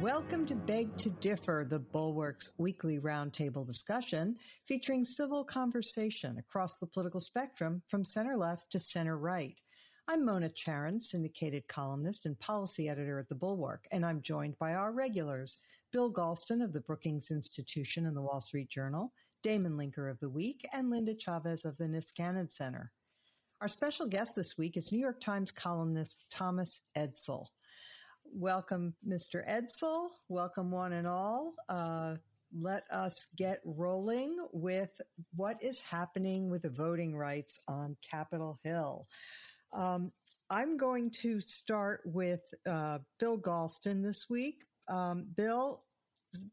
Welcome to Beg to Differ, the Bulwark's weekly roundtable discussion featuring civil conversation across the political spectrum from center left to center right. I'm Mona Charen, syndicated columnist and policy editor at the Bulwark, and I'm joined by our regulars, Bill Galston of the Brookings Institution and the Wall Street Journal, Damon Linker of The Week, and Linda Chavez of the Niskanen Center. Our special guest this week is New York Times columnist Thomas Edsall. Welcome, Mr. Edsall. Welcome, one and all. Uh, let us get rolling with what is happening with the voting rights on Capitol Hill. Um, I'm going to start with uh, Bill Galston this week. Um, Bill,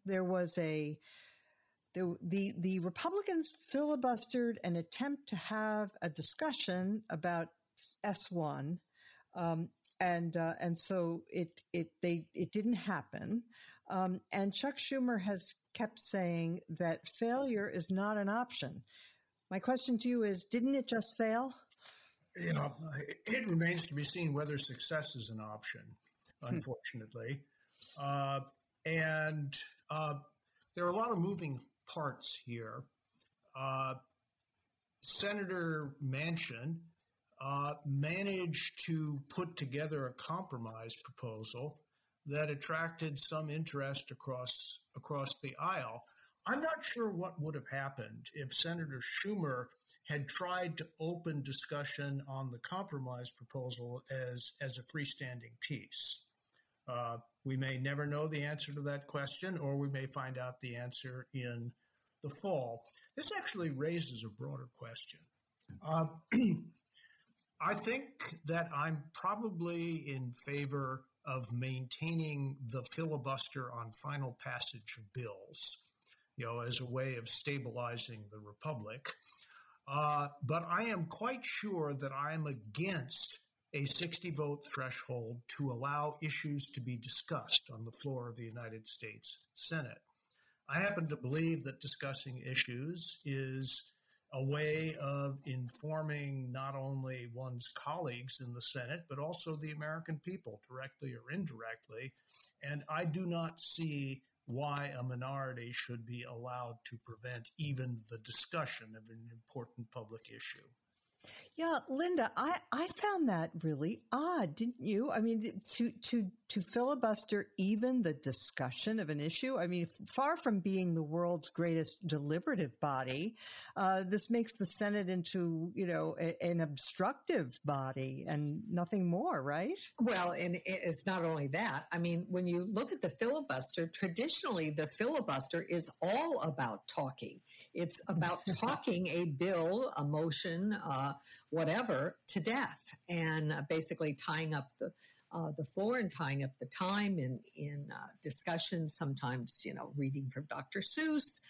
there was a the, the the Republicans filibustered an attempt to have a discussion about S one. Um, and uh, and so it it they it didn't happen. Um, and Chuck Schumer has kept saying that failure is not an option. My question to you is: Didn't it just fail? You know, it remains to be seen whether success is an option. Hmm. Unfortunately, uh, and uh, there are a lot of moving parts here. Uh, Senator Manchin uh, managed to put together a compromise proposal that attracted some interest across across the aisle. I'm not sure what would have happened if Senator Schumer had tried to open discussion on the compromise proposal as as a freestanding piece. Uh, we may never know the answer to that question, or we may find out the answer in the fall. This actually raises a broader question. Uh, I think that I'm probably in favor of maintaining the filibuster on final passage of bills, you know, as a way of stabilizing the republic. Uh, but I am quite sure that I am against a 60 vote threshold to allow issues to be discussed on the floor of the United States Senate. I happen to believe that discussing issues is a way of informing not only one's colleagues in the Senate, but also the American people, directly or indirectly. And I do not see why a minority should be allowed to prevent even the discussion of an important public issue. Yeah, Linda, I, I found that really odd, didn't you? I mean, to to to filibuster even the discussion of an issue. I mean, far from being the world's greatest deliberative body, uh, this makes the Senate into you know a, an obstructive body and nothing more, right? Well, and it's not only that. I mean, when you look at the filibuster, traditionally the filibuster is all about talking. It's about talking a bill, a motion. Uh, whatever to death and uh, basically tying up the uh, the floor and tying up the time in in uh, discussions. Sometimes, you know, reading from Dr. Seuss,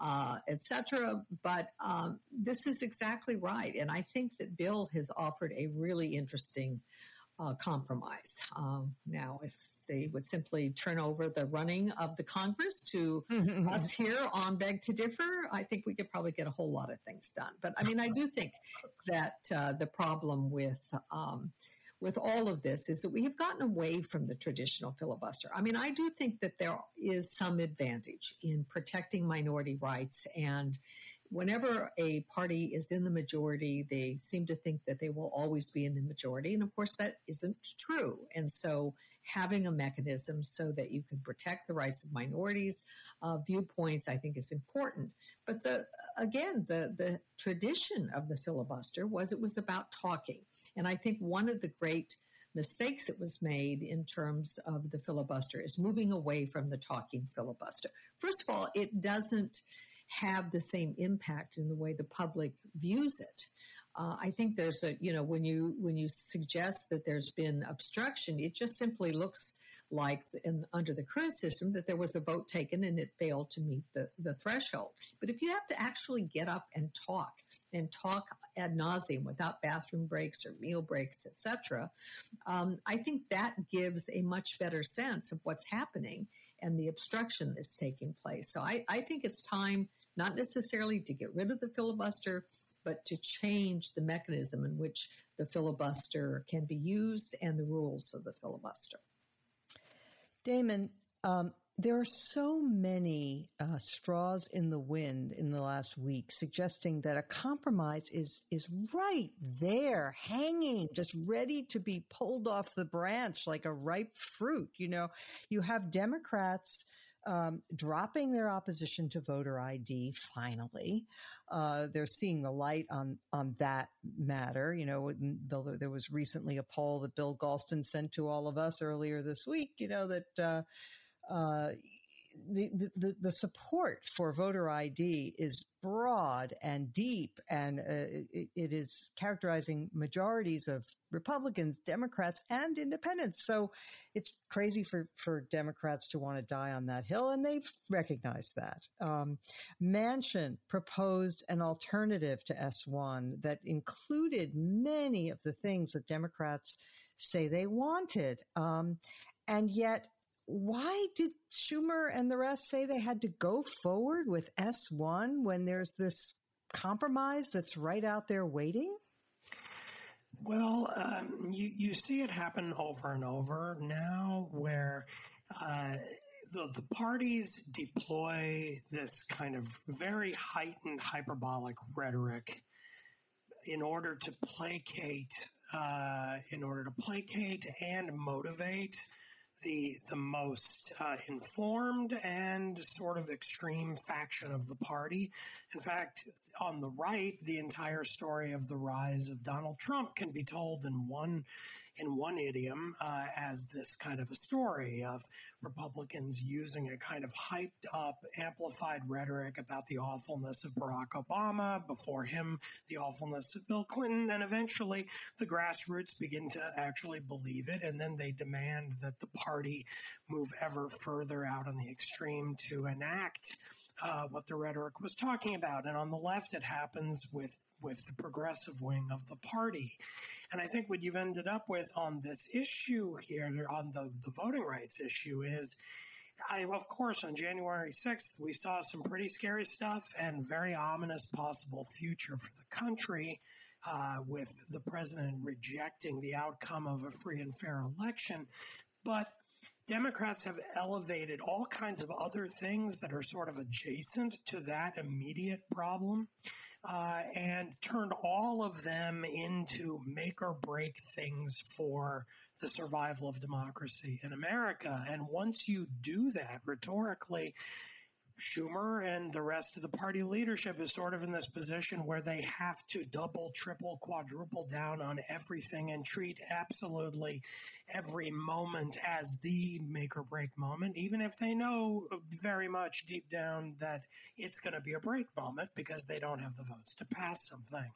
uh, etc. But um, this is exactly right, and I think that Bill has offered a really interesting uh, compromise. Um, now, if they would simply turn over the running of the Congress to us here on Beg to Differ, I think we could probably get a whole lot of things done. But I mean, I do think that uh, the problem with um, with all of this is that we have gotten away from the traditional filibuster. I mean, I do think that there is some advantage in protecting minority rights and whenever a party is in the majority, they seem to think that they will always be in the majority. And of course, that isn't true. And so, having a mechanism so that you can protect the rights of minorities uh, viewpoints, I think, is important. But the again, the the tradition of the filibuster was it was about talking, and I think one of the great mistakes that was made in terms of the filibuster is moving away from the talking filibuster. First of all, it doesn't have the same impact in the way the public views it. Uh, I think there's a you know when you when you suggest that there's been obstruction, it just simply looks like in, under the current system that there was a vote taken and it failed to meet the, the threshold. But if you have to actually get up and talk and talk ad nauseum without bathroom breaks or meal breaks, etc., um, I think that gives a much better sense of what's happening and the obstruction that's taking place. So I, I think it's time not necessarily to get rid of the filibuster, but to change the mechanism in which the filibuster can be used and the rules of the filibuster. Damon, Um, there are so many uh, straws in the wind in the last week suggesting that a compromise is is right there hanging just ready to be pulled off the branch like a ripe fruit you know you have democrats um, dropping their opposition to voter ID. Finally, uh, they're seeing the light on on that matter. You know, there was recently a poll that Bill Galston sent to all of us earlier this week. You know that. Uh, uh, the, the, the support for voter ID is broad and deep, and uh, it, it is characterizing majorities of Republicans, Democrats, and independents. So it's crazy for, for Democrats to want to die on that hill, and they've recognized that. Um, Manchin proposed an alternative to S1 that included many of the things that Democrats say they wanted. Um, and yet why did Schumer and the rest say they had to go forward with S1 when there's this compromise that's right out there waiting? Well, um, you, you see it happen over and over now where uh, the, the parties deploy this kind of very heightened hyperbolic rhetoric in order to placate, uh, in order to placate and motivate the the most uh, informed and sort of extreme faction of the party. In fact, on the right, the entire story of the rise of Donald Trump can be told in one in one idiom uh, as this kind of a story of Republicans using a kind of hyped up, amplified rhetoric about the awfulness of Barack Obama, before him, the awfulness of Bill Clinton, and eventually the grassroots begin to actually believe it, and then they demand that the party move ever further out on the extreme to enact uh, what the rhetoric was talking about. And on the left, it happens with with the progressive wing of the party. And I think what you've ended up with on this issue here, on the, the voting rights issue, is I, of course, on January 6th, we saw some pretty scary stuff and very ominous possible future for the country. Uh, with the president rejecting the outcome of a free and fair election. But Democrats have elevated all kinds of other things that are sort of adjacent to that immediate problem. Uh, and turned all of them into make or break things for the survival of democracy in America. And once you do that rhetorically, Schumer and the rest of the party leadership is sort of in this position where they have to double, triple, quadruple down on everything and treat absolutely every moment as the make or break moment, even if they know very much deep down that it's going to be a break moment because they don't have the votes to pass something.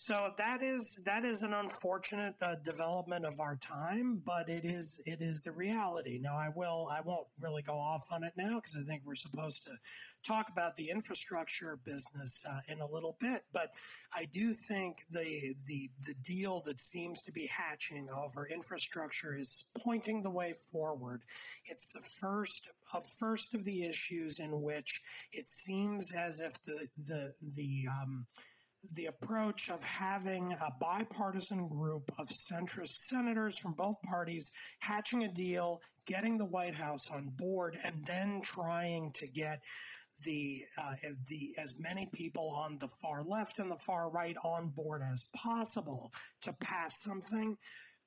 So that is that is an unfortunate uh, development of our time, but it is it is the reality. Now I will I won't really go off on it now because I think we're supposed to talk about the infrastructure business uh, in a little bit, but I do think the the the deal that seems to be hatching over infrastructure is pointing the way forward. It's the first of first of the issues in which it seems as if the the the um, the approach of having a bipartisan group of centrist senators from both parties hatching a deal, getting the White House on board, and then trying to get the uh, the as many people on the far left and the far right on board as possible to pass something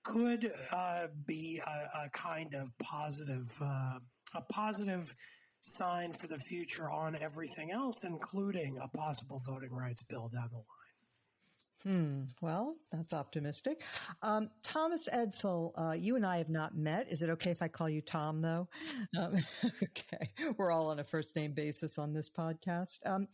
could uh, be a, a, kind of positive uh, a positive sign for the future on everything else, including a possible voting rights bill down the line. Hmm. Well, that's optimistic. Um, Thomas Edsall, uh, you and I have not met. Is it okay if I call you Tom, though? Um, okay. We're all on a first name basis on this podcast. Um,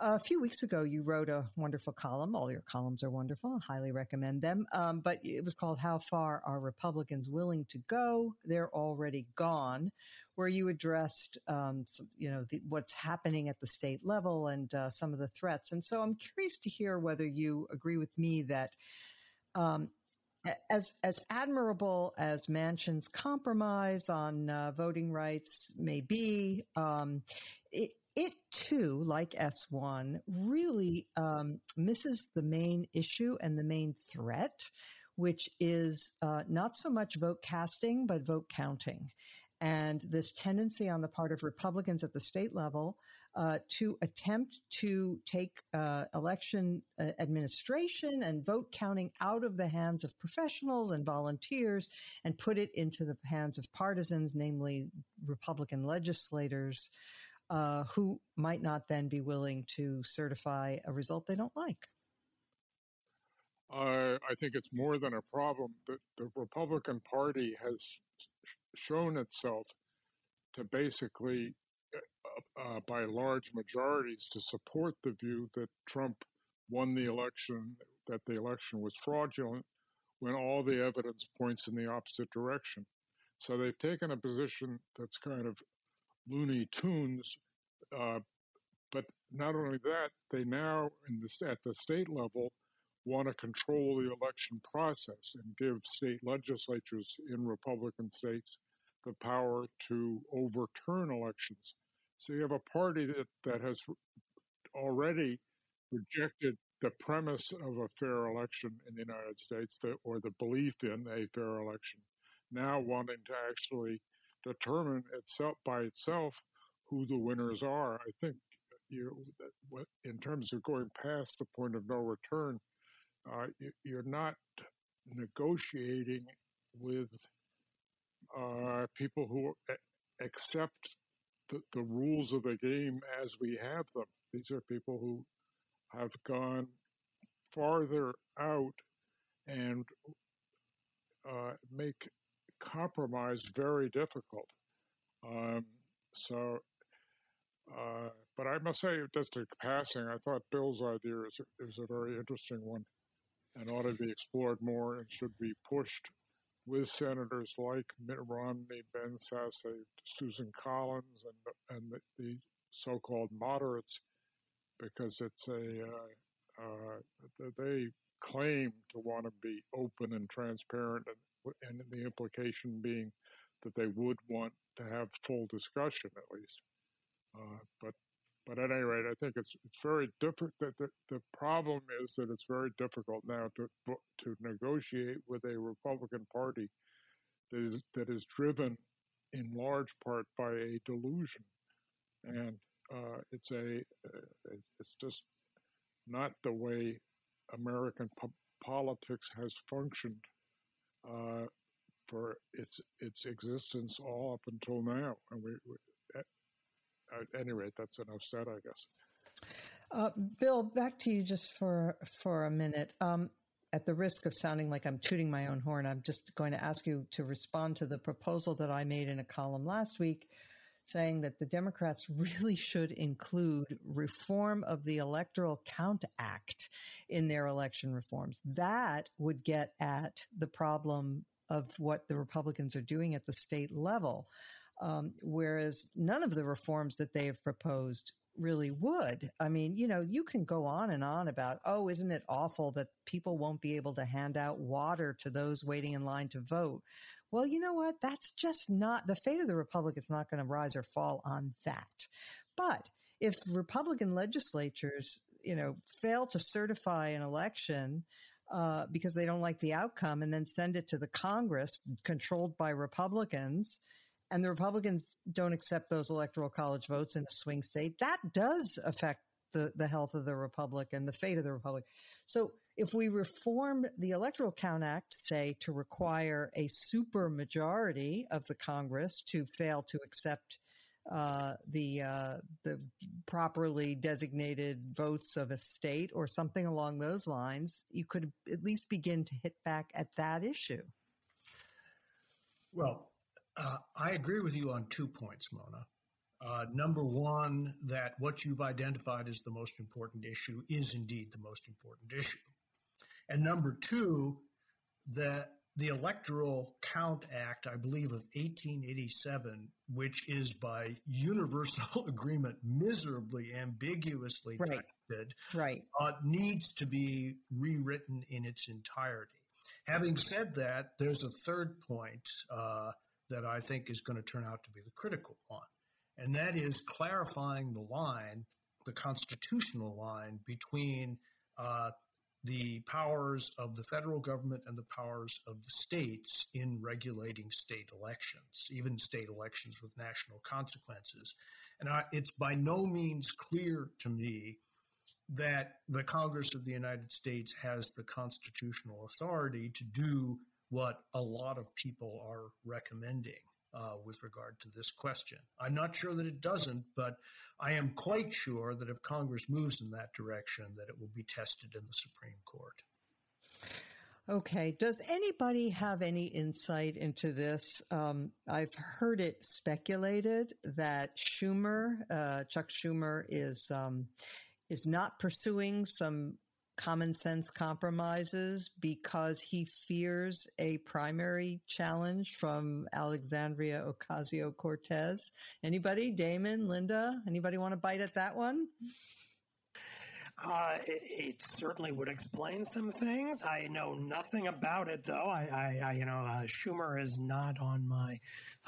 a few weeks ago, you wrote a wonderful column. All your columns are wonderful. I highly recommend them. Um, but it was called How Far Are Republicans Willing to Go? They're Already Gone, where you addressed, um, some, you know, the, what's happening at the state level and uh, some of the threats. And so I'm curious to hear whether you agree with me that um, as as admirable as Manchin's compromise on uh, voting rights may be, um, it, it too, like S1, really um, misses the main issue and the main threat, which is uh, not so much vote casting, but vote counting. And this tendency on the part of Republicans at the state level uh, to attempt to take uh, election uh, administration and vote counting out of the hands of professionals and volunteers and put it into the hands of partisans, namely Republican legislators. Uh, who might not then be willing to certify a result they don't like? I think it's more than a problem. that the Republican Party has shown itself to basically, uh, uh, by large majorities, to support the view that Trump won the election, that the election was fraudulent, when all the evidence points in the opposite direction. So they've taken a position that's kind of Looney Tunes. Uh, but not only that, they now, the, at the state level, want to control the election process and give state legislatures in Republican states the power to overturn elections. So you have a party that, that has already rejected the premise of a fair election in the United States that, or the belief in a fair election, now wanting to actually determine itself by itself who the winners are. I think you, in terms of going past the point of no return, uh, you're not negotiating with uh, people who accept the, the, rules of the game as we have them. These are people who have gone farther out and uh, make compromise very difficult. Um, so, uh, but I must say, just a passing, I thought Bill's idea is, is a very interesting one and ought to be explored more and should be pushed with senators like Mitt Romney, Ben Sasse, Susan Collins, and and the, the so-called moderates, because it's a uh, uh, they claim to want to be open and transparent, and, and the implication being that they would want to have full discussion at least. Uh, but but at any rate, I think it's it's very different. That the, the problem is that it's very difficult now to to negotiate with a Republican Party that is that is driven in large part by a delusion, and uh, it's a uh, it's just not the way American po- politics has functioned uh, for its its existence all up until now, and we, we at any rate, that's enough said, I guess. Uh, Bill, back to you just for for a minute. Um, at the risk of sounding like I'm tooting my own horn, I'm just going to ask you to respond to the proposal that I made in a column last week, saying that the Democrats really should include reform of the Electoral Count Act in their election reforms. That would get at the problem of what the Republicans are doing at the state level. Um, whereas none of the reforms that they have proposed really would. I mean, you know, you can go on and on about, oh, isn't it awful that people won't be able to hand out water to those waiting in line to vote? Well, you know what? That's just not the fate of the republic It's not going to rise or fall on that. But if Republican legislatures, you know, fail to certify an election uh, because they don't like the outcome and then send it to the Congress controlled by Republicans, and the Republicans don't accept those electoral college votes in a swing state, that does affect the, the health of the republic and the fate of the republic. So if we reform the Electoral Count Act, say, to require a super majority of the Congress to fail to accept uh, the uh, the properly designated votes of a state or something along those lines, you could at least begin to hit back at that issue. Well, uh, I agree with you on two points, Mona. Uh, number one, that what you've identified as the most important issue is indeed the most important issue. And number two, that the Electoral Count Act, I believe, of 1887, which is by universal agreement miserably ambiguously right. texted, right. Uh, needs to be rewritten in its entirety. Having said that, there's a third point uh, that I think is going to turn out to be the critical one. And that is clarifying the line, the constitutional line between uh, the powers of the federal government and the powers of the states in regulating state elections, even state elections with national consequences. And I, it's by no means clear to me that the Congress of the United States has the constitutional authority to do what a lot of people are recommending uh, with regard to this question. I'm not sure that it doesn't, but I am quite sure that if Congress moves in that direction, that it will be tested in the Supreme Court. Okay. Does anybody have any insight into this? Um, I've heard it speculated that Schumer, uh, Chuck Schumer, is um, is not pursuing some common sense compromises because he fears a primary challenge from Alexandria Ocasio Cortez. Anybody? Damon, Linda? Anybody want to bite at that one? Uh, it, it, certainly would explain some things. I know nothing about it, though. I, I, I you know, uh, Schumer is not on my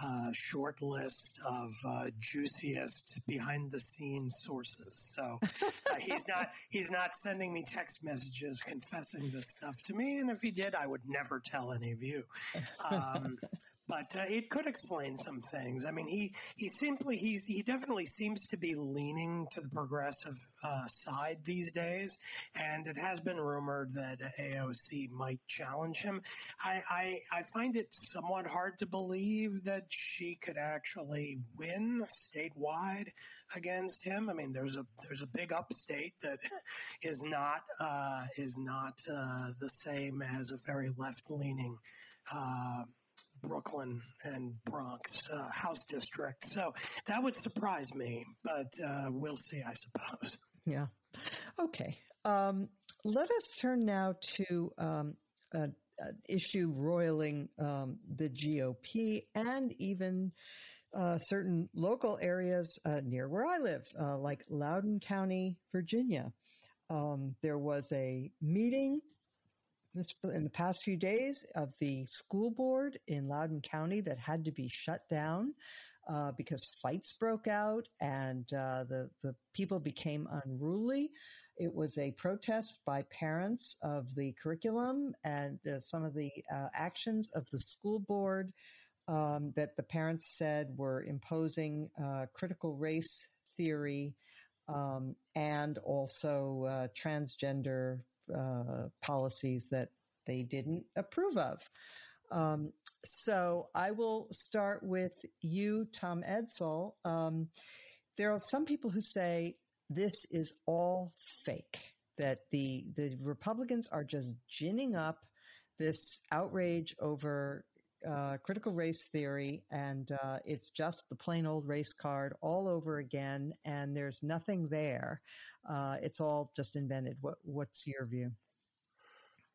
uh, short list of uh, juiciest behind the scenes sources. So uh, he's not he's not sending me text messages confessing this stuff to me. And if he did, I would never tell any of you. Um, but uh, it could explain some things. I mean, he he simply he's he definitely seems to be leaning to the progressive uh, side these days, and it has been rumored that AOC might challenge him. I, I I find it somewhat hard to believe that she could actually win statewide against him. I mean, there's a there's a big upstate that is not uh, is not uh, the same as a very left leaning. Uh, Brooklyn and Bronx uh, House District. So that would surprise me, but uh, we'll see, I suppose. Yeah. Okay. Um, let us turn now to um, an issue roiling um, the GOP and even uh, certain local areas uh, near where I live, uh, like Loudoun County, Virginia. Um, there was a meeting this in the past few days of the school board in Loudoun County that had to be shut down uh, because fights broke out and uh, the the people became unruly. It was a protest by parents of the curriculum and uh, some of the uh, actions of the school board um, that the parents said were imposing uh, critical race theory um, and also uh, transgender uh, policies that they didn't approve of. Um, so I will start with you, Tom Edsall. Um, there are some people who say this is all fake, that the, the Republicans are just ginning up this outrage over uh, critical race theory, and uh, it's just the plain old race card all over again, and there's nothing there. Uh, it's all just invented. What, what's your view?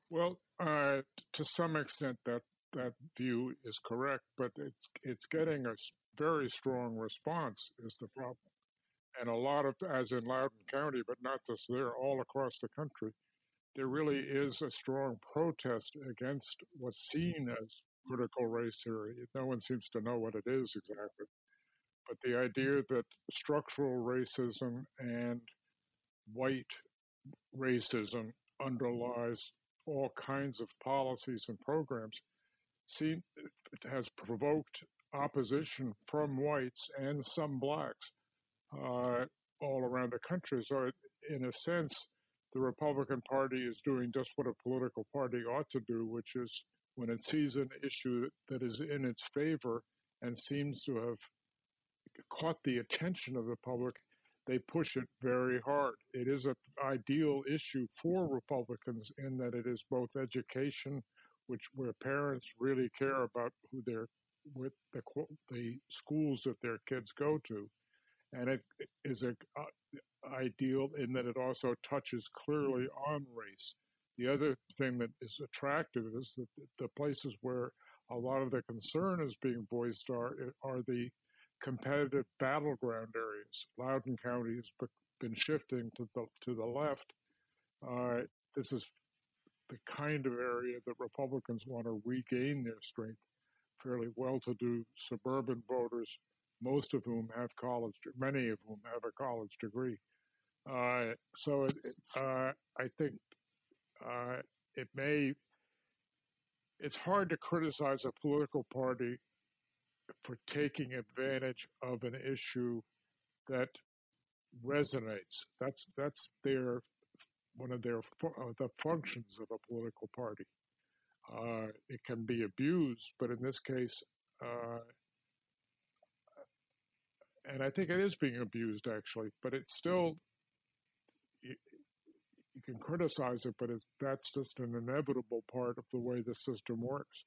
Well, uh, to some extent, that that view is correct, but it's it's getting a very strong response is the problem, and a lot of, as in Loudoun County, but not just there, all across the country, there really is a strong protest against what's seen as critical race theory. No one seems to know what it is exactly, but the idea that structural racism and white racism underlies all kinds of policies and programs seen, has provoked opposition from whites and some blacks uh, all around the country. So, in a sense, the Republican Party is doing just what a political party ought to do, which is when it sees an issue that is in its favor and seems to have caught the attention of the public, they push it very hard. It is an ideal issue for Republicans in that it is both education, which where parents really care about who their with the the schools that their kids go to, and it is a uh, ideal in that it also touches clearly on race. The other thing that is attractive is that the places where a lot of the concern is being voiced are are the competitive battleground areas. Loudoun County has been shifting to the to the left. Uh, this is the kind of area that Republicans want to regain their strength. Fairly well-to-do suburban voters, most of whom have college, many of whom have a college degree. Uh, so it, uh, I think uh, it may, it's hard to criticize a political party for taking advantage of an issue that resonates. That's that's their one of their uh, the functions of a political party. Uh, it can be abused, but in this case, uh, and I think it is being abused actually, but it's still you, can criticize it, but it's that's just an inevitable part of the way the system works.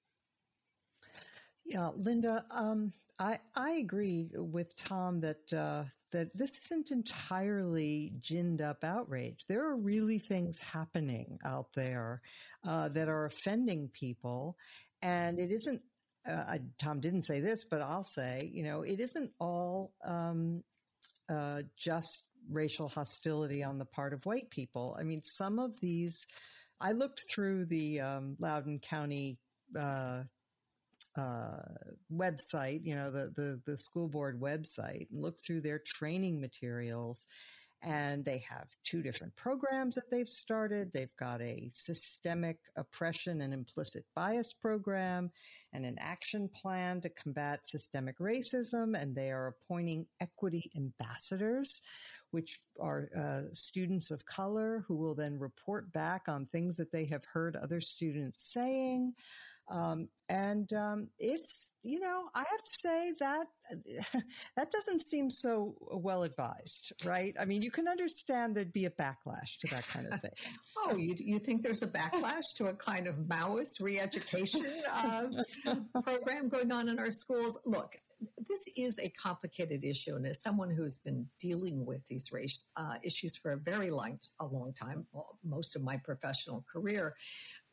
Yeah, Linda, um, I I agree with Tom that uh, that this isn't entirely ginned up outrage. There are really things happening out there uh, that are offending people, and it isn't. Uh, Tom didn't say this, but I'll say, you know, it isn't all um, uh, just racial hostility on the part of white people. I mean, some of these. I looked through the um, Loudoun County uh, uh, website, you know, the, the, the school board website and look through their training materials. And they have two different programs that they've started. They've got a systemic oppression and implicit bias program and an action plan to combat systemic racism. And they are appointing equity ambassadors, which are uh, students of color who will then report back on things that they have heard other students saying. Um, and um, it's you know I have to say that that doesn't seem so well advised, right? I mean, you can understand there'd be a backlash to that kind of thing. oh, you you think there's a backlash to a kind of Maoist re-education uh, program going on in our schools? Look, this is a complicated issue, and as someone who's been dealing with these race uh, issues for a very long, a long time, well, most of my professional career,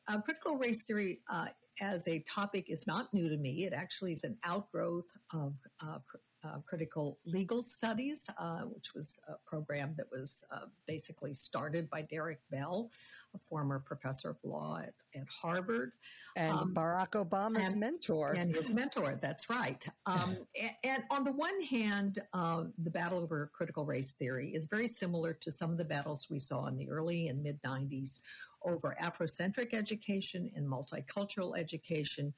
uh, critical race theory uh, as a topic is not new to me. It actually is an outgrowth of uh, cr- uh, critical legal studies, uh, which was a program that was uh, basically started by Derek Bell, a former professor of law at, at Harvard. And um, Barack Obama's and, mentor. And his mentor, that's right. Um, and, and, on the one hand, uh, the battle over critical race theory is very similar to some of the battles we saw in the early and mid 90s over Afrocentric education and multicultural education.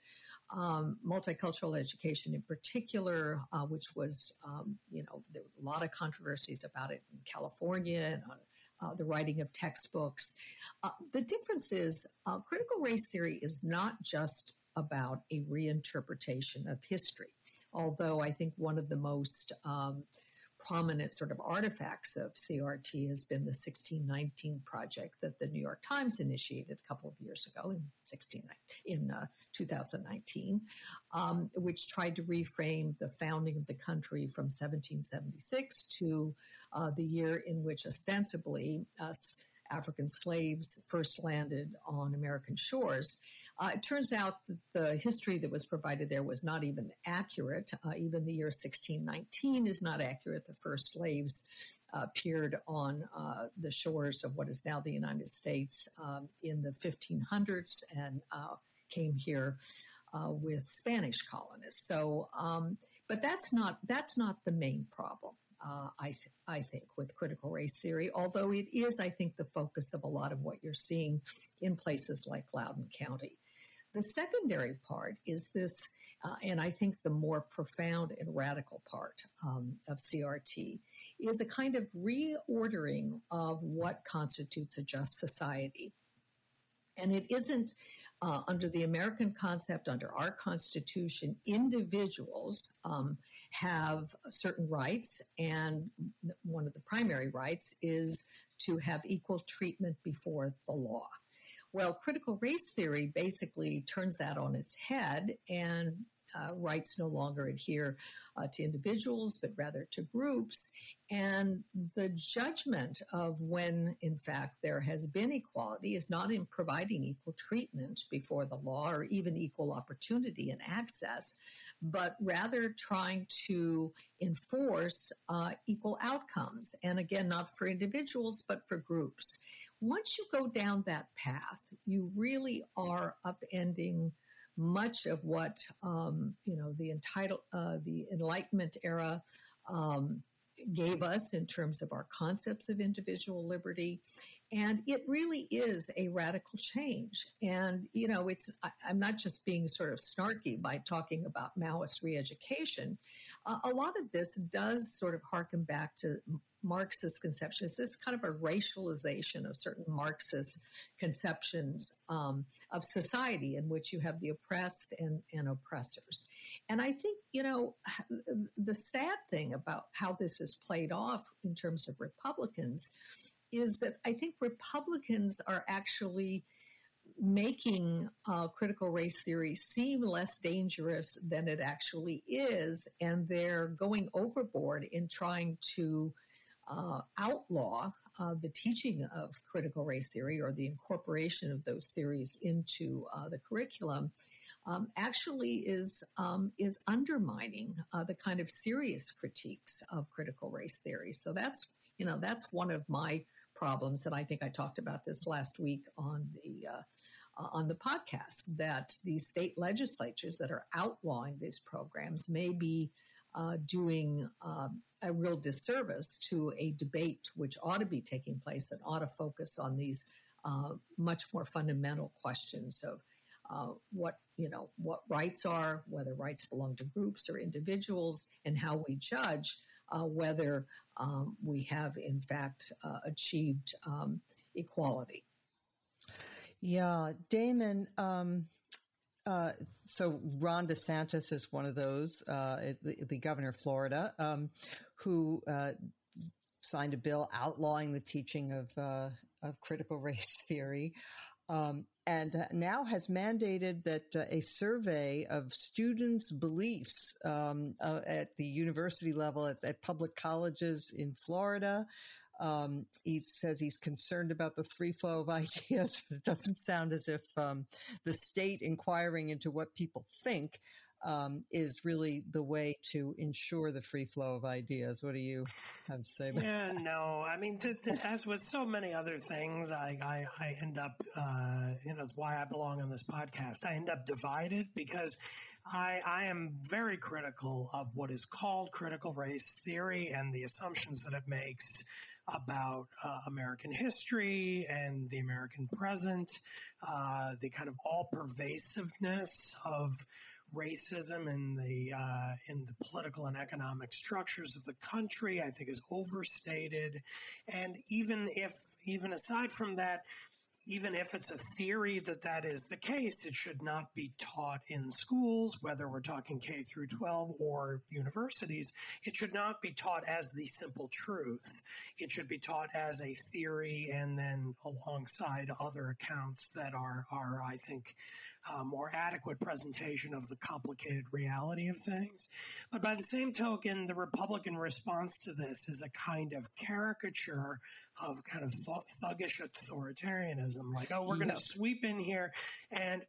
Um, multicultural education in particular, uh, which was, um, you know, there were a lot of controversies about it in California and on uh, the writing of textbooks. Uh, the difference is uh, critical race theory is not just about a reinterpretation of history, although I think one of the most um, prominent sort of artifacts of CRT has been the 1619 project that the New York Times initiated a couple of years ago in 16 in uh, 2019, um, which tried to reframe the founding of the country from 1776 to uh, the year in which ostensibly us African slaves first landed on American shores. Uh, it turns out that the history that was provided there was not even accurate. Uh, even the year 1619 is not accurate. The first slaves uh, appeared on uh, the shores of what is now the United States um, in the 1500s and uh, came here uh, with Spanish colonists. So, um, but that's not that's not the main problem. Uh, I, th- I think, with critical race theory, although it is, I think, the focus of a lot of what you're seeing in places like Loudoun County. The secondary part is this, uh, and I think the more profound and radical part um, of CRT is a kind of reordering of what constitutes a just society. And it isn't uh, under the American concept, under our Constitution, individuals um, have certain rights, and one of the primary rights is to have equal treatment before the law. Well, critical race theory basically turns that on its head and uh, rights no longer adhere uh, to individuals, but rather to groups. And the judgment of when, in fact, there has been equality is not in providing equal treatment before the law or even equal opportunity and access, but rather trying to enforce uh, equal outcomes. And again, not for individuals, but for groups once you go down that path, you really are upending much of what um, you know the entitled uh, the Enlightenment era um, gave us in terms of our concepts of individual liberty, And it really is a radical change. And, you know, it's, I, am not just being sort of snarky by talking about Maoist re education. Uh, a lot of this does sort of harken back to Marxist conceptions. This kind of a racialization of certain Marxist conceptions um, of society in which you have the oppressed and, and oppressors. And I think, you know, the sad thing about how this is played off in terms of Republicans is that I think Republicans are actually making uh, critical race theory seem less dangerous than it actually is. And they're going overboard in trying to uh, outlaw uh, the teaching of critical race theory or the incorporation of those theories into uh, the curriculum um, actually is um, is undermining uh, the kind of serious critiques of critical race theory. So that's you know that's one of my problems, and I think I talked about this last week on the. Uh, uh, on the podcast, that these state legislatures that are outlawing these programs may be uh, doing um, a real disservice to a debate which ought to be taking place and ought to focus on these uh, much more fundamental questions of uh, what you know what rights are, whether rights belong to groups or individuals, and how we judge uh, whether um, we have in fact uh, achieved um, equality. Yeah, Damon. Um, uh, so Ron DeSantis is one of those, uh, the, the, governor of Florida, um, who uh, signed a bill outlawing the teaching of uh, of critical race theory. Um, and now has mandated that uh, a survey of students' beliefs um, uh, at the university level at, at, public colleges in Florida um, he says he's concerned about the free flow of ideas, but it doesn't sound as if um, the state inquiring into what people think um, is really the way to ensure the free flow of ideas. What do you have to say about yeah, that? no. I mean, th- th- as with so many other things, I, I, I end up, uh, you know, it's why I belong on this podcast. I end up divided because I, I am very critical of what is called critical race theory and the assumptions that it makes about uh, American history and the American present, uh, the kind of all pervasiveness of racism in the uh, in the political and economic structures of the country, I think is overstated. And even if even aside from that, even if it's a theory that that is the case, it should not be taught in schools, whether we're talking K through 12 or universities. It should not be taught as the simple truth. It should be taught as a theory and then alongside other accounts that are, are I think, uh, more adequate presentation of the complicated reality of things. But by the same token, the Republican response to this is a kind of caricature of kind of th- thuggish authoritarianism. Like, oh, we're going to sweep in here. And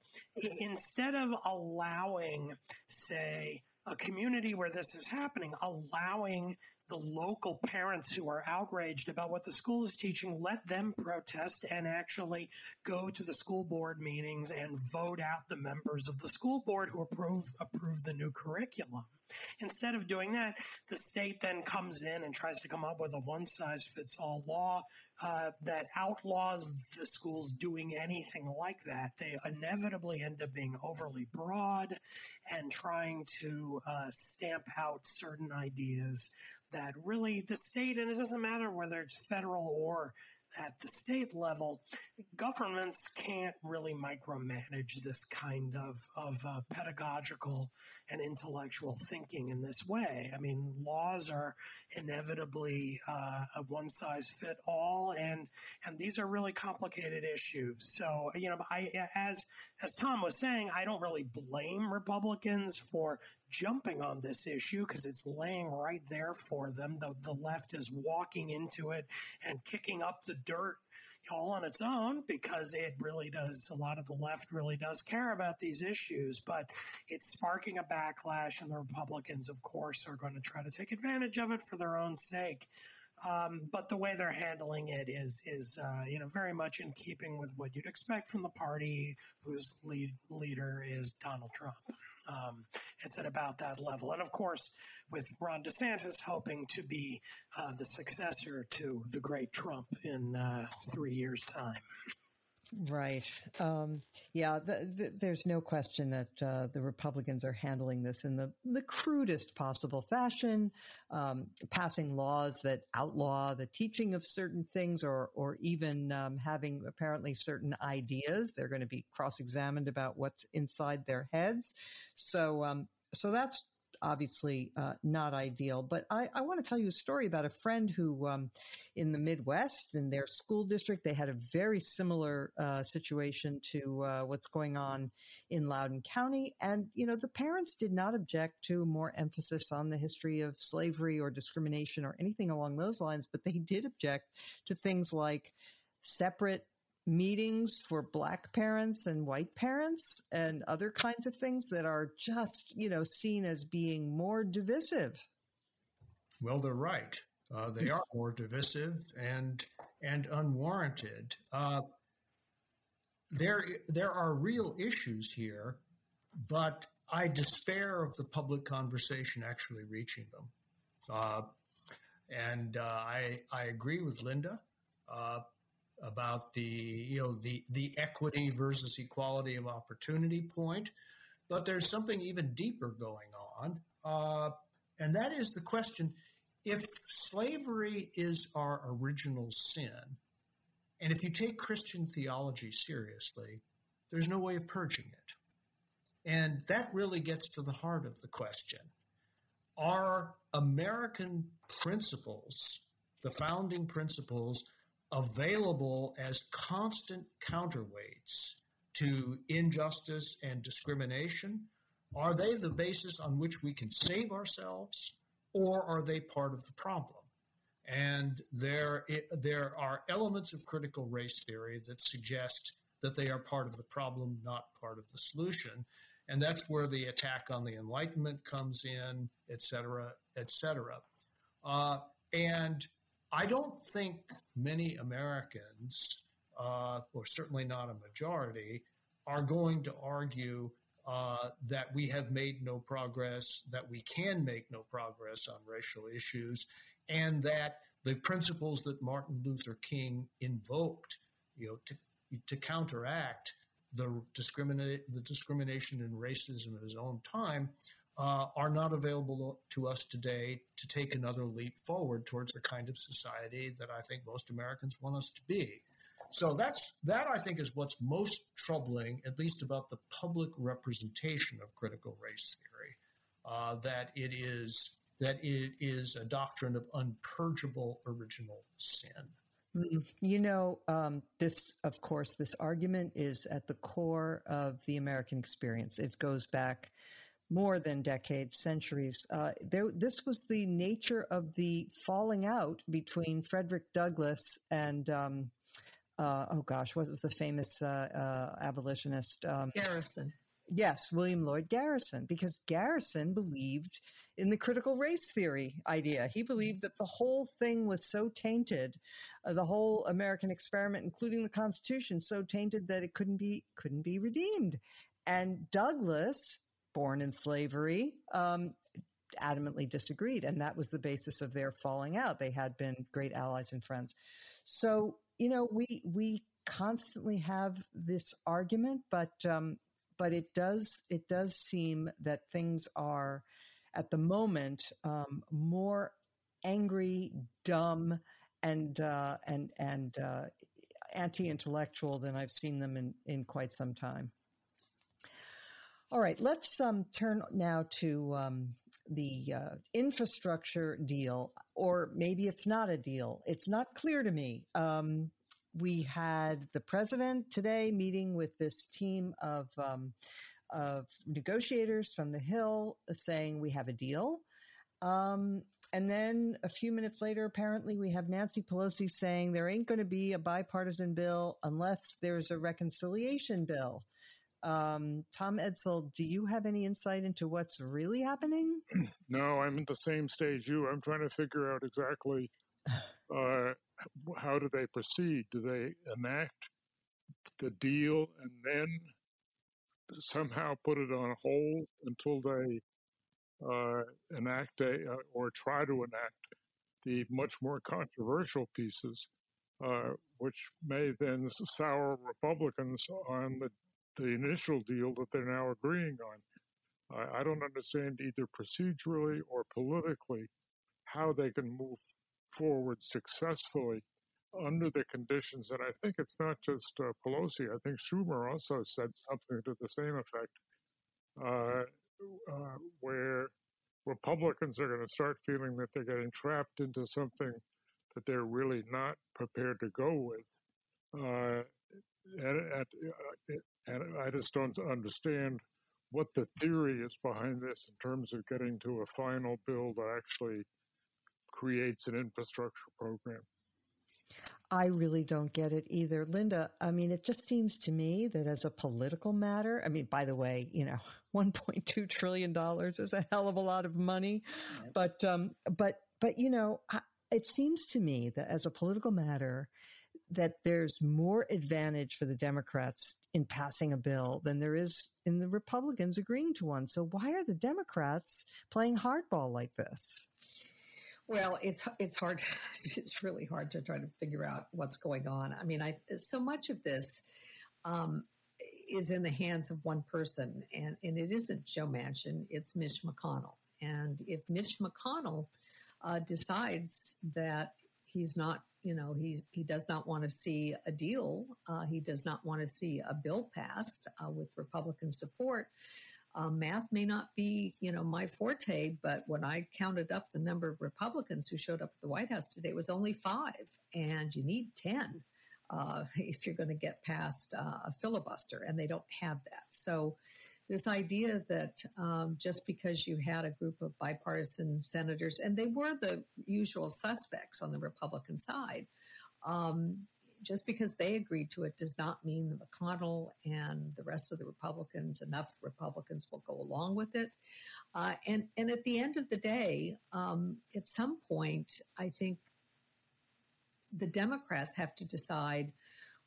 instead of allowing, say, a community where this is happening, allowing the local parents who are outraged about what the school is teaching, let them protest and actually go to the school board meetings and vote out the members of the school board who approve approve the new curriculum. Instead of doing that, the state then comes in and tries to come up with a one size fits all law uh, that outlaws the schools doing anything like that. They inevitably end up being overly broad and trying to uh, stamp out certain ideas that really the state, and it doesn't matter whether it's federal or at the state level, governments can't really micromanage this kind of, of uh, pedagogical and intellectual thinking in this way. I mean, laws are inevitably uh, a one size fit all, and and these are really complicated issues. So, you know, I as as Tom was saying, I don't really blame Republicans for jumping on this issue because it's laying right there for them. The, the left is walking into it and kicking up the dirt all on its own because it really does, a lot of the left really does care about these issues, but it's sparking a backlash, and the Republicans, of course, are going to try to take advantage of it for their own sake. Um, but the way they're handling it is is uh, you know very much in keeping with what you'd expect from the party whose lead leader is Donald Trump. Um, it's at about that level. And of course, with Ron DeSantis hoping to be uh, the successor to the great Trump in uh, three years' time. Right. Um, yeah, the, the, there's no question that uh, the Republicans are handling this in the, the crudest possible fashion, um, passing laws that outlaw the teaching of certain things or, or even um, having apparently certain ideas. They're going to be cross examined about what's inside their heads. So, um, so that's obviously uh, not ideal. But I, I, want to tell you a story about a friend who, um, in the Midwest, in their school district, they had a very similar uh, situation to uh, what's going on in Loudoun County. And, you know, the parents did not object to more emphasis on the history of slavery or discrimination or anything along those lines, but they did object to things like separate meetings for black parents and white parents and other kinds of things that are just, you know, seen as being more divisive. Well, they're right. Uh, they are more divisive and and unwarranted. Uh, there there are real issues here, but I despair of the public conversation actually reaching them. Uh, and uh, I I agree with Linda. About the you know the the equity versus equality of opportunity point, but there's something even deeper going on, uh, and that is the question: if slavery is our original sin, and if you take Christian theology seriously, there's no way of purging it, and that really gets to the heart of the question: Are American principles, the founding principles? Available as constant counterweights to injustice and discrimination? Are they the basis on which we can save ourselves, or are they part of the problem? And there, it, there are elements of critical race theory that suggest that they are part of the problem, not part of the solution. And that's where the attack on the Enlightenment comes in, et cetera, et cetera. Uh, and I don't think many Americans, uh, or certainly not a majority, are going to argue uh, that we have made no progress, that we can make no progress on racial issues, and that the principles that Martin Luther King invoked, you know, to, to counteract the the discrimination and racism of his own time uh, are not available to us today to take another leap forward towards the kind of society that I think most Americans want us to be. So that's that I think is what's most troubling, at least about the public representation of critical race theory, uh, that it is that it is a doctrine of unpurgeable original sin. Mm-hmm. You know, um, this, of course, this argument is at the core of the American experience. It goes back more than decades, centuries. Uh, there, this was the nature of the falling out between Frederick Douglass and, um, uh, oh gosh, what was the famous uh, uh abolitionist? Um, Garrison. Yes, William Lloyd Garrison, because Garrison believed in the critical race theory idea. He believed that the whole thing was so tainted, uh, the whole American experiment, including the Constitution, so tainted that it couldn't be couldn't be redeemed. And Douglass born in slavery, um, adamantly disagreed. And that was the basis of their falling out. They had been great allies and friends. So, you know, we, we constantly have this argument, but, um, but it does, it does seem that things are at the moment, um, more angry, dumb, and, uh, and, and, uh, anti-intellectual than I've seen them in, in quite some time. All right, let's um, turn now to um, the uh, infrastructure deal, or maybe it's not a deal. It's not clear to me. Um, we had the president today meeting with this team of um, of negotiators from the Hill, saying we have a deal. Um, and then a few minutes later, apparently, we have Nancy Pelosi saying there ain't going to be a bipartisan bill unless there's a reconciliation bill. Um, Tom Edsall, do you have any insight into what's really happening? No, I'm at the same stage you. I'm trying to figure out exactly uh, how do they proceed? Do they enact the deal and then somehow put it on hold until they uh, enact a, uh, or try to enact the much more controversial pieces, uh, which may then sour Republicans on the, the initial deal that they're now agreeing on. I, I don't understand either procedurally or politically how they can move forward successfully under the conditions. And I think it's not just uh, Pelosi. I think Schumer also said something to the same effect, uh, uh, where Republicans are going to start feeling that they're getting trapped into something that they're really not prepared to go with. And, and, and I just don't understand what the theory is behind this in terms of getting to a final bill that actually creates an infrastructure program. I really don't get it either. Linda, I mean, it just seems to me that as a political matter, I mean, by the way, you know, $1.2 trillion is a hell of a lot of money. But, um, but, but, you know, I, it seems to me that as a political matter, that there's more advantage for the Democrats in passing a bill than there is in the Republicans agreeing to one. So why are the Democrats playing hardball like this? Well, it's it's hard. It's really hard to try to figure out what's going on. I mean, I so much of this um, is in the hands of one person, and and it isn't Joe Manchin. It's Mitch McConnell. And if Mitch McConnell uh, decides that he's not, you know, he's he does not want to see a deal, uh, he does not want to see a bill passed uh, with Republican support um, math may not be, you know, my forte, but when I counted up the number of Republicans who showed up at the White House today, it was only five, and you need ten uh, if you're going to get past uh, a filibuster, and they don't have that. So, this idea that um, just because you had a group of bipartisan senators, and they were the usual suspects on the Republican side, um, just because they agreed to it does not mean that McConnell and the rest of the Republicans, enough Republicans, will go along with it. Uh, and and at the end of the day, um, at some point, I think the Democrats have to decide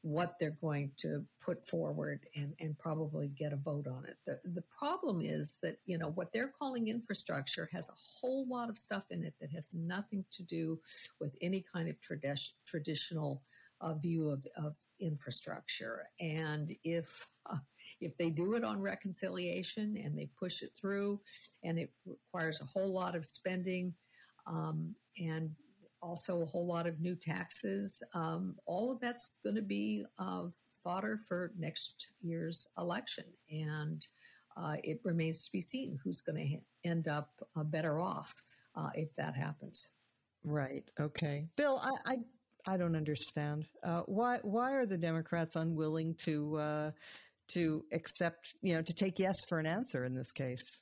what they're going to put forward and, and probably get a vote on it. The, the problem is that, you know, what they're calling infrastructure has a whole lot of stuff in it that has nothing to do with any kind of tradi- traditional uh, view of, of infrastructure. And if uh, if they do it on reconciliation and they push it through, and it requires a whole lot of spending um, and also a whole lot of new taxes, um, all of that's going to be uh, fodder for next year's election. And uh, it remains to be seen who's going to ha- end up uh, better off uh, if that happens. Right. Okay. Bill, I, I I don't understand. Uh, why why are the Democrats unwilling to uh, to accept you know to take yes for an answer in this case?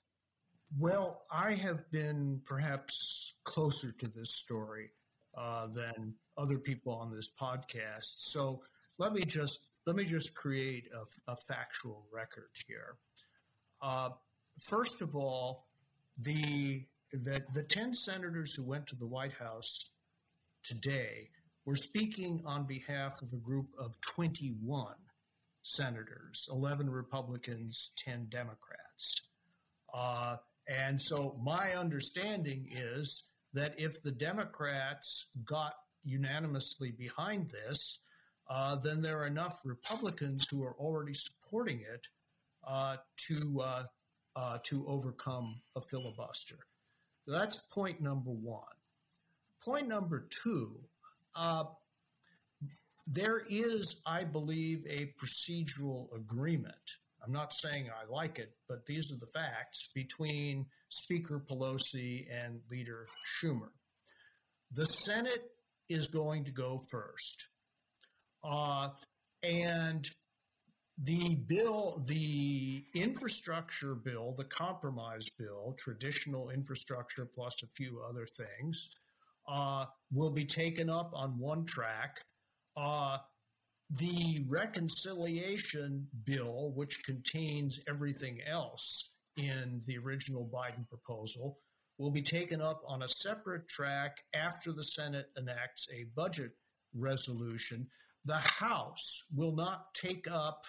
Well, I have been perhaps closer to this story uh, than other people on this podcast. So let me just let me just create a, a factual record here. Uh, first of all, the the the ten senators who went to the White House today we're speaking on behalf of a group of 21 senators, 11 Republicans, 10 Democrats. Uh, and so my understanding is that if the Democrats got unanimously behind this, uh, then there are enough Republicans who are already supporting it uh, to uh, uh, to overcome a filibuster. So that's point number one. Point number two uh, there is, I believe, a procedural agreement. I'm not saying I like it, but these are the facts between Speaker Pelosi and Leader Schumer. The Senate is going to go first. Uh, and the bill, the infrastructure bill, the compromise bill, traditional infrastructure plus a few other things, uh, will be taken up on one track. Uh, the reconciliation bill, which contains everything else in the original Biden proposal, will be taken up on a separate track after the Senate enacts a budget resolution. The House will not take up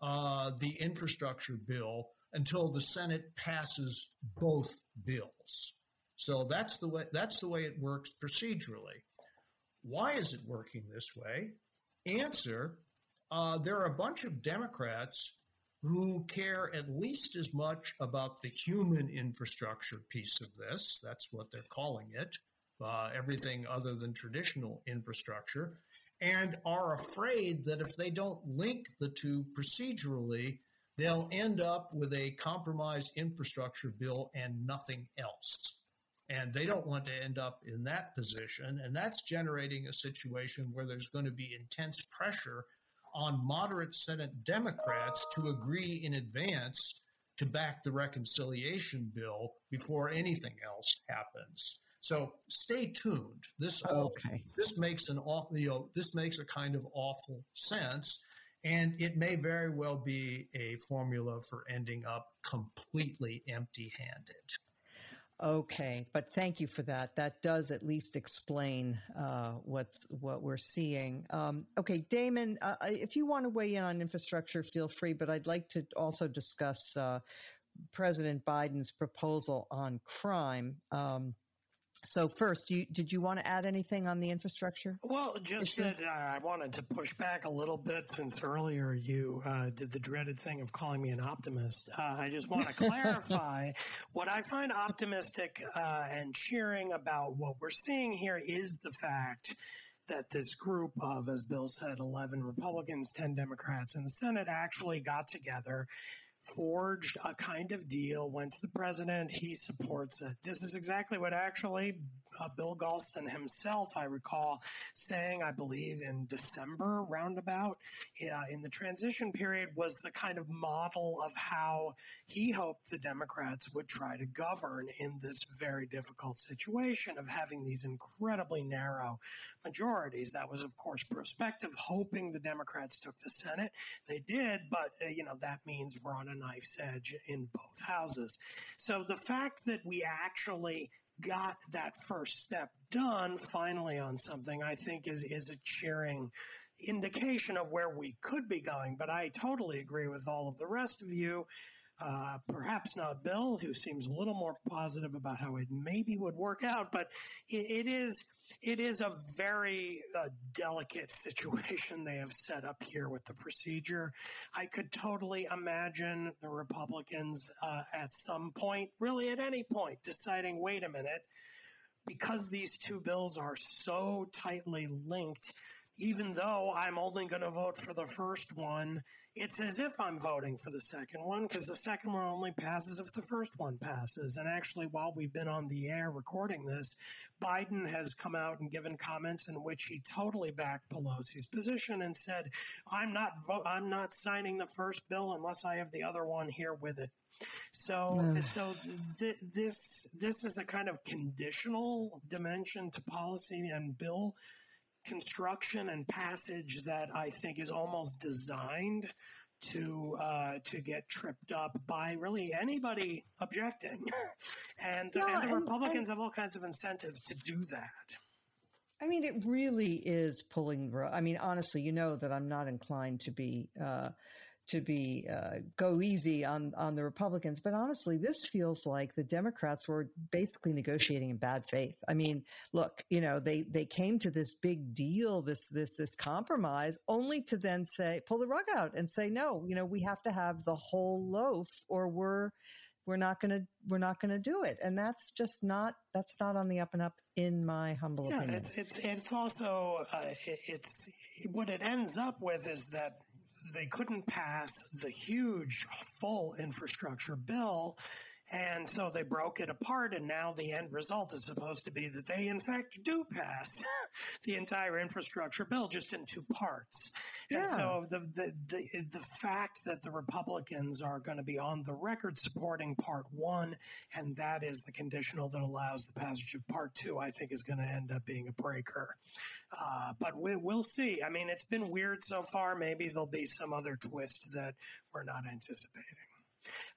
uh, the infrastructure bill until the Senate passes both bills. So that's the way that's the way it works procedurally. Why is it working this way? Answer: uh, There are a bunch of Democrats who care at least as much about the human infrastructure piece of this. That's what they're calling it. Uh, everything other than traditional infrastructure, and are afraid that if they don't link the two procedurally, they'll end up with a compromised infrastructure bill and nothing else. And they don't want to end up in that position. And that's generating a situation where there's going to be intense pressure on moderate Senate Democrats to agree in advance to back the reconciliation bill before anything else happens. So stay tuned. This okay. this makes an awful, you know, this makes a kind of awful sense, and it may very well be a formula for ending up completely empty-handed. Okay, but thank you for that. That does at least explain uh, what's what we're seeing. Um, okay, Damon, uh, if you want to weigh in on infrastructure, feel free. But I'd like to also discuss uh, President Biden's proposal on crime. Um, so first, you, did you want to add anything on the infrastructure? Well, just issue? that uh, I wanted to push back a little bit since earlier you uh, did the dreaded thing of calling me an optimist. Uh, I just want to clarify what I find optimistic uh, and cheering about what we're seeing here is the fact that this group of, as Bill said, 11 Republicans, 10 Democrats in the Senate actually got together forged a kind of deal, went to the president. He supports it. This is exactly what actually uh, Bill Galston himself, I recall, saying, I believe in December roundabout uh, in the transition period, was the kind of model of how he hoped the Democrats would try to govern in this very difficult situation of having these incredibly narrow majorities. That was, of course, prospective, hoping the Democrats took the Senate. They did, but, uh, you know, that means we're on a knife's edge in both houses. So the fact that we actually got that first step done finally on something, I think is, is a cheering indication of where we could be going. But I totally agree with all of the rest of you. Uh, perhaps not Bill, who seems a little more positive about how it maybe would work out, but it, it is it is a very uh, delicate situation they have set up here with the procedure. I could totally imagine the Republicans uh, at some point, really at any point, deciding, wait a minute, because these two bills are so tightly linked, even though I'm only going to vote for the first one, it's as if I'm voting for the second one because the second one only passes if the first one passes. And actually, while we've been on the air recording this, Biden has come out and given comments in which he totally backed Pelosi's position and said, "I'm not vo- I'm not signing the first bill unless I have the other one here with it." So, mm. so th- this this is a kind of conditional dimension to policy and bill construction and passage that I think is almost designed to uh, to get tripped up by really anybody objecting, and, yeah, and the and, Republicans and, have all kinds of incentive to do that. I mean, it really is pulling. I mean, honestly, you know that I'm not inclined to be. Uh, to be uh, go easy on on the Republicans, but honestly, this feels like the Democrats were basically negotiating in bad faith. I mean, look, you know, they they came to this big deal, this this this compromise, only to then say pull the rug out and say no. You know, we have to have the whole loaf, or we're we're not going to we're not going to do it and that's just not that's not on the up and up in my humble yeah, opinion it's it's it's also uh, it's what it ends up with is that they couldn't pass the huge full infrastructure bill. And so they broke it apart, and now the end result is supposed to be that they, in fact, do pass the entire infrastructure bill just in two parts. Yeah. And so the, the, the, the fact that the Republicans are going to be on the record supporting part one, and that is the conditional that allows the passage of part two, I think is going to end up being a breaker. Uh, but we, will see. I mean, it's been weird so far. Maybe there'll be some other twist that we're not anticipating.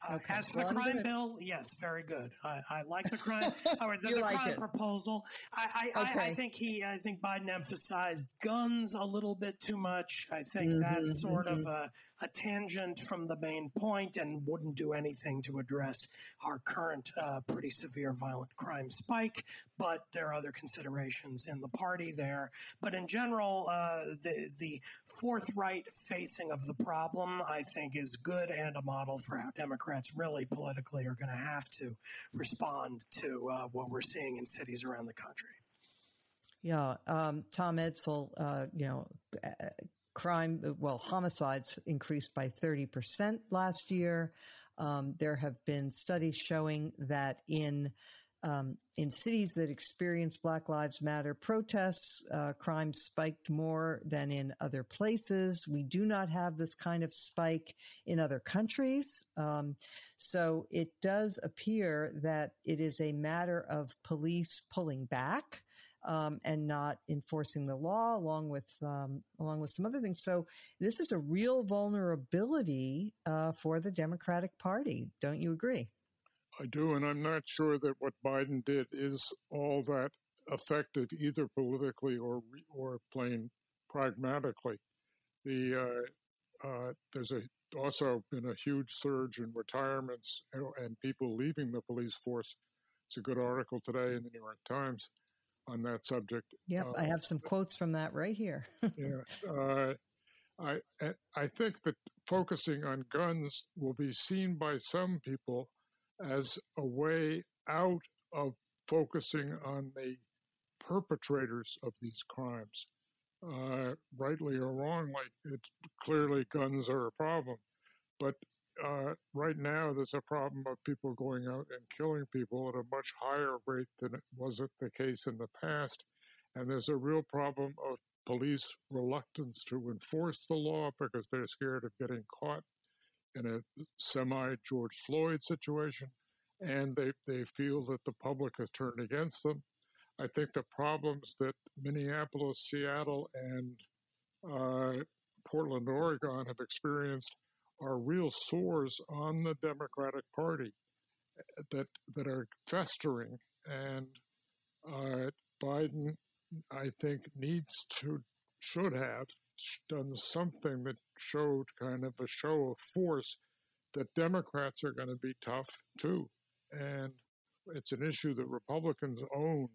Uh, okay. As for well, the crime gonna... bill, yes, very good. I, I like the crime or the, the like crime it. proposal. I, I, okay. I, I, think he, I think Biden emphasized guns a little bit too much. I think mm-hmm, that's sort mm-hmm. of a, a tangent from the main point and wouldn't do anything to address our current uh, pretty severe violent crime spike. But there are other considerations in the party there. But in general, uh, the the forthright facing of the problem, I think, is good and a model for how Democrats really politically are going to have to respond to uh, what we're seeing in cities around the country. Yeah, um, Tom Edsall, uh, you know, uh, crime, well, homicides increased by 30% last year. Um, there have been studies showing that in um, in cities that experience Black Lives Matter protests, uh, crime spiked more than in other places. We do not have this kind of spike in other countries. Um, so it does appear that it is a matter of police pulling back um, and not enforcing the law, along with um, along with some other things. So this is a real vulnerability uh, for the Democratic Party. Don't you agree? I do, and I'm not sure that what Biden did is all that effective, either politically or or plain pragmatically. The uh, uh, there's a also been a huge surge in retirements and people leaving the police force. It's a good article today in the New York Times on that subject. Yep, uh, I have some quotes from that right here. yeah, uh, I I think that focusing on guns will be seen by some people as a way out of focusing on the perpetrators of these crimes. Uh, rightly or wrongly, it's clearly guns are a problem, but uh, right now there's a problem of people going out and killing people at a much higher rate than it wasn't the case in the past. And there's a real problem of police reluctance to enforce the law because they're scared of getting caught in a semi George Floyd situation. And they, they feel that the public has turned against them. I think the problems that Minneapolis, Seattle, and uh, Portland, Oregon have experienced are real sores on the Democratic Party eh, that that are festering, and uh, Biden, I think, needs to should have done something that showed kind of a show of force that Democrats are going to be tough too, and it's an issue that Republicans own,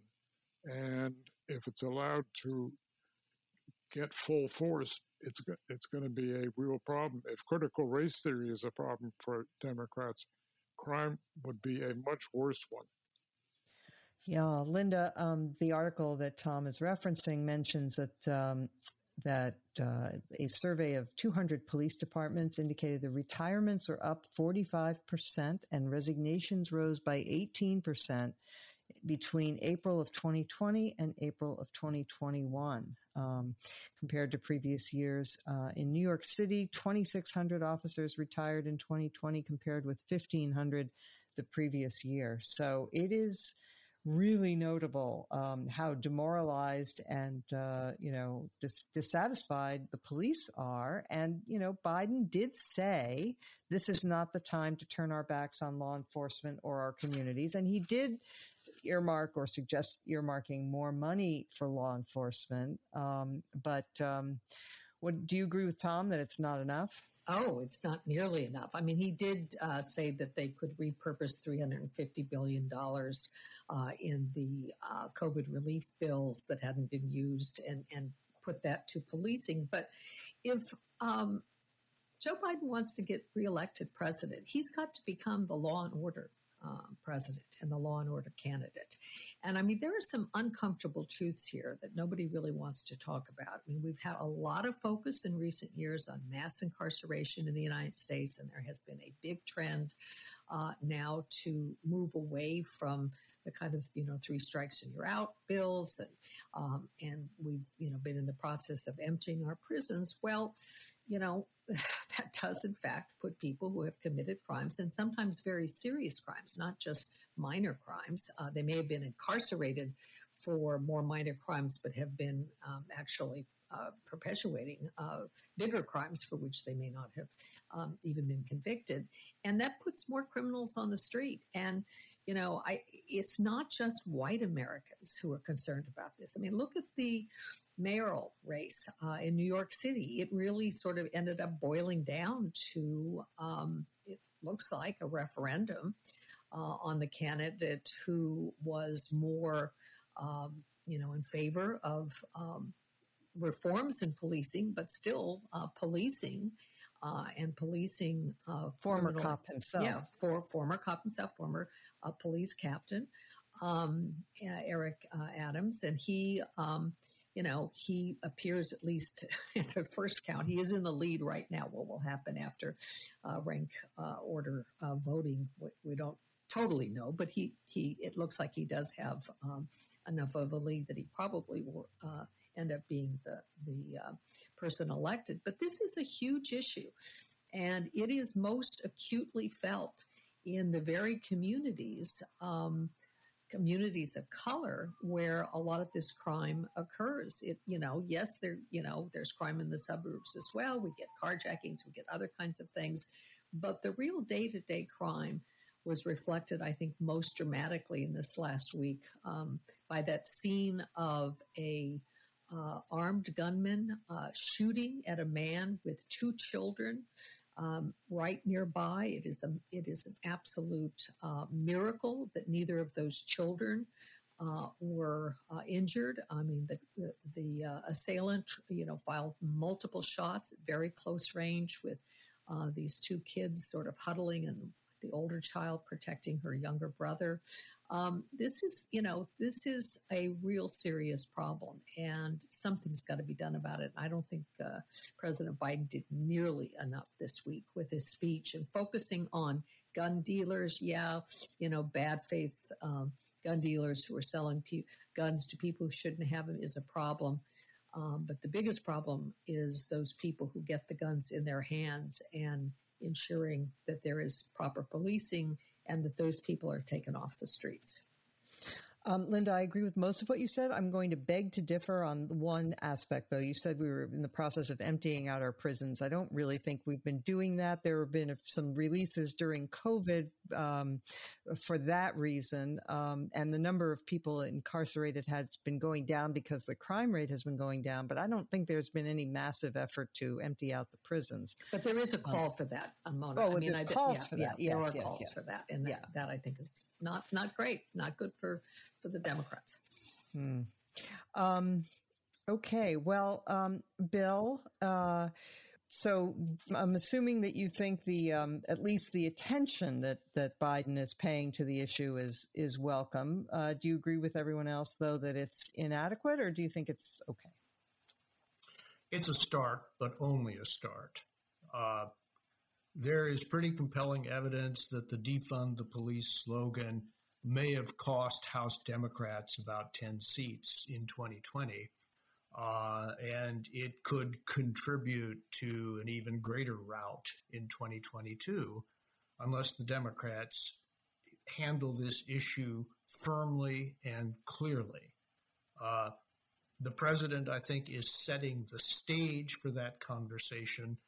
and if it's allowed to get full force, it's it's going to be a real problem. If critical race theory is a problem for Democrats, crime would be a much worse one. Yeah, Linda, um, the article that Tom is referencing mentions that um, that uh, a survey of 200 police departments indicated the retirements are up 45% and resignations rose by 18% between April of 2020 and April of 2021 um, compared to previous years. Uh, in New York City, 2,600 officers retired in 2020 compared with 1,500 the previous year. So it is really notable um, how demoralized and uh, you know dis- dissatisfied the police are. And you know, Biden did say this is not the time to turn our backs on law enforcement or our communities, and he did earmark or suggest earmarking more money for law enforcement. Um, but um, what, do you agree with Tom that it's not enough? Oh, it's not nearly enough. I mean, he did uh, say that they could repurpose $350 billion uh, in the uh, COVID relief bills that hadn't been used and, and put that to policing. But if um, Joe Biden wants to get reelected president, he's got to become the law and order um, president and the law and order candidate. And I mean, there are some uncomfortable truths here that nobody really wants to talk about. I mean, we've had a lot of focus in recent years on mass incarceration in the United States, and there has been a big trend uh, now to move away from the kind of you know three strikes and you're out bills, and um, and we've you know been in the process of emptying our prisons. Well, you know, that does in fact put people who have committed crimes and sometimes very serious crimes, not just minor crimes. Uh, they may have been incarcerated for more minor crimes, but have been um, actually uh, perpetuating uh, bigger crimes for which they may not have um, even been convicted, and that puts more criminals on the street. And you know, I it's not just white Americans who are concerned about this. I mean, look at the mayoral race uh, in New York City. It really sort of ended up boiling down to um, it looks like a referendum uh, on the candidate who was more, um, you know, in favor of um, reforms in policing, but still uh, policing uh, and policing uh, former criminal, cop himself. Yeah, for former cop himself, former uh, police captain um, Eric uh, Adams, and he. You know, he appears at least at the first count. He is in the lead right now. What will happen after uh, rank uh, order uh, voting? We, we, don't totally know, but he he it looks like he does have um, enough of a lead that he probably will uh, end up being the the uh, person elected. But this is a huge issue, and it is most acutely felt in the very communities. Um, communities of color where a lot of this crime occurs. It, you know, yes, there, you know, there's crime in the suburbs as well. We get carjackings, we get other kinds of things, but the real day to day crime was reflected, I think, most dramatically in this last week um, by that scene of a uh, armed gunman uh, shooting at a man with two children um, right nearby. It is a it is an absolute uh, miracle that neither of those children uh, were uh, injured. I mean, the the, the uh, assailant, you know, fired multiple shots at very close range with uh, these two kids sort of huddling and the older child protecting her younger brother. Um, this is, you know, this is a real serious problem, and something's got to be done about it. I don't think uh, President Biden did nearly enough this week with his speech and focusing on gun dealers. Yeah, you know, bad faith um, gun dealers who are selling pe- guns to people who shouldn't have them is a problem. Um, but the biggest problem is those people who get the guns in their hands and ensuring that there is proper policing and that those people are taken off the streets. Um, Linda, I agree with most of what you said. I'm going to beg to differ on one aspect, though. You said we were in the process of emptying out our prisons. I don't really think we've been doing that. There have been some releases during COVID um, for that reason, um, and the number of people incarcerated has been going down because the crime rate has been going down. But I don't think there's been any massive effort to empty out the prisons. But there is a call um, for that, Mona. Oh, I mean, there's I, calls yeah, for that. Yeah, yes, there are yes, calls yes. for that, and that, that I think is not not great, not good for for the Democrats. Hmm. Um, okay, well, um, Bill. Uh, so I'm assuming that you think the um, at least the attention that that Biden is paying to the issue is is welcome. Uh, do you agree with everyone else though that it's inadequate, or do you think it's okay? It's a start, but only a start. Uh, there is pretty compelling evidence that the defund the police slogan may have cost House Democrats about 10 seats in 2020. Uh, and it could contribute to an even greater rout in 2022 unless the Democrats handle this issue firmly and clearly. Uh, the president, I think, is setting the stage for that conversation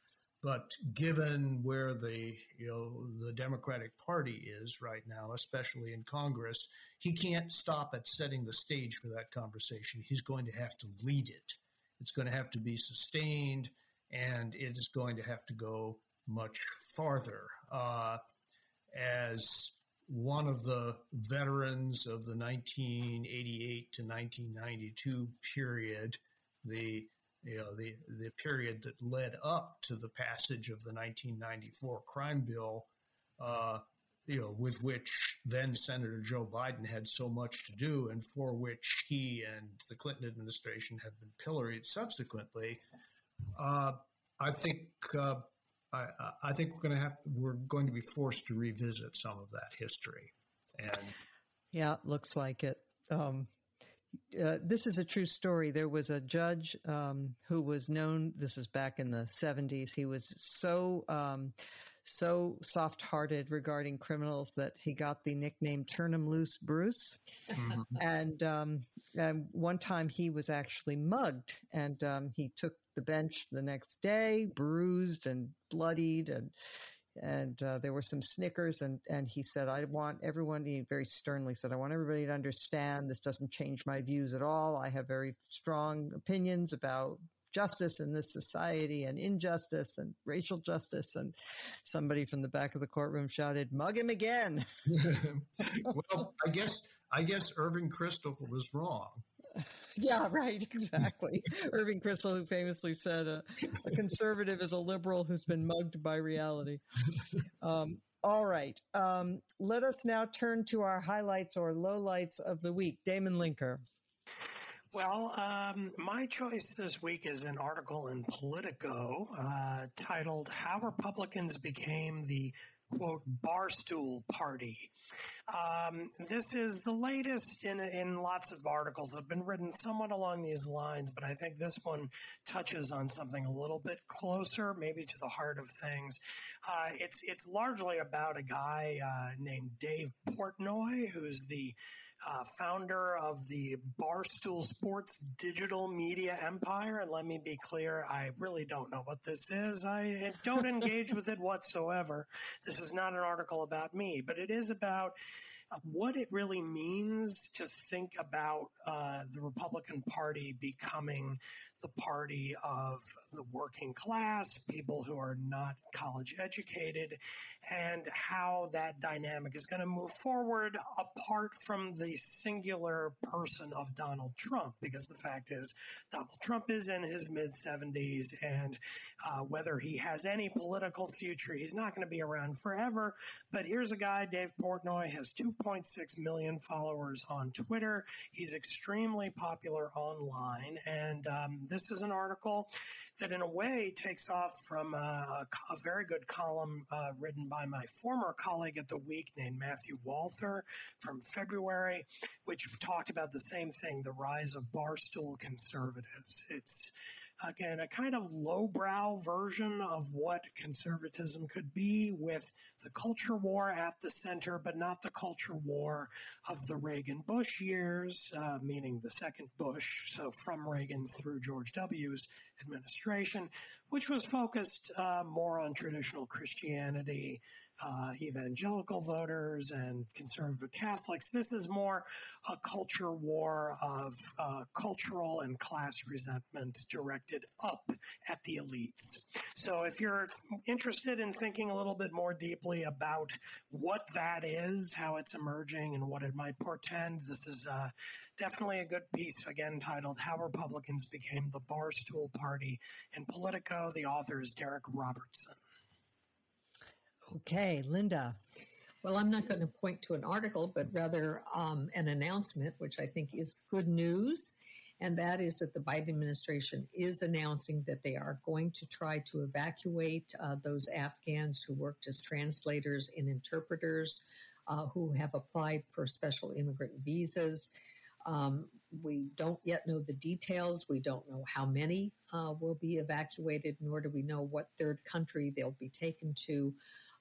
but given where the you know the Democratic Party is right now, especially in Congress, he can't stop at setting the stage for that conversation. He's going to have to lead it. It's going to have to be sustained, and it is going to have to go much farther. Uh, as one of the veterans of the 1988 to 1992 period, the you know, the, the period that led up to the passage of the 1994 crime bill, uh, you know, with which then Senator Joe Biden had so much to do and for which he and the Clinton administration have been pilloried subsequently. Uh, I think uh, I, I, think we're going to have we're going to be forced to revisit some of that history. And yeah, looks like it. Um, uh, this is a true story. There was a judge um, who was known. This was back in the '70s. He was so um, so soft hearted regarding criminals that he got the nickname Turn 'em Loose Bruce. Mm-hmm. and, um, and one time he was actually mugged and um, he took the bench the next day, bruised and bloodied and and uh, there were some snickers and and he said i want everyone he very sternly said i want everybody to understand this doesn't change my views at all. I have very strong opinions about justice in this society and injustice and racial justice and somebody from the back of the courtroom shouted mug him again. Well i guess i guess irving kristol was wrong yeah, right, exactly. Irving Kristol, who famously said, uh, "A conservative is a liberal who's been mugged by reality." Um, all right, um, let us now turn to our highlights or lowlights of the week. Damon Linker. Well, um, my choice this week is an article in Politico uh, titled "How Republicans Became the quote barstool party. Um, this is the latest in in lots of articles that have been written somewhat along these lines, but I think this one touches on something a little bit closer, maybe to the heart of things. Uh, it's it's largely about a guy uh, named Dave Portnoy, who's the uh, founder of the Barstool Sports digital media empire. And let me be clear, I really don't know what this is. I don't engage with it whatsoever. This is not an article about me, but it is about what it really means to think about uh, the Republican Party becoming the party of the working class, people who are not college educated, and how that dynamic is going to move forward apart from the singular person of Donald Trump. Because the fact is, Donald Trump is in his mid 70s, and uh, whether he has any political future, he's not going to be around forever. But here's a guy, Dave Portnoy, has 2.6 million followers on Twitter. He's extremely popular online, and um, this is an article that, in a way, takes off from a, a very good column uh, written by my former colleague at the Week named Matthew Walther from February, which talked about the same thing: the rise of barstool conservatives. It's again, a kind of lowbrow version of what conservatism could be with the culture war at the center, but not the culture war of the Reagan Bush years, uh, meaning the second Bush, so from Reagan through George W.'s administration, which was focused uh, more on traditional Christianity, uh, evangelical voters and conservative Catholics. This is more a culture war of uh, cultural and class resentment directed up at the elites. So, if you're interested in thinking a little bit more deeply about what that is, how it's emerging, and what it might portend, this is uh, definitely a good piece, again, titled How Republicans Became the Barstool Party in Politico. The author is Derek Robertson. Okay, Linda. Well, I'm not going to point to an article, but rather um, an announcement, which I think is good news. And that is that the Biden administration is announcing that they are going to try to evacuate uh, those Afghans who worked as translators and interpreters uh, who have applied for special immigrant visas. Um, we don't yet know the details. We don't know how many uh, will be evacuated, nor do we know what third country they'll be taken to.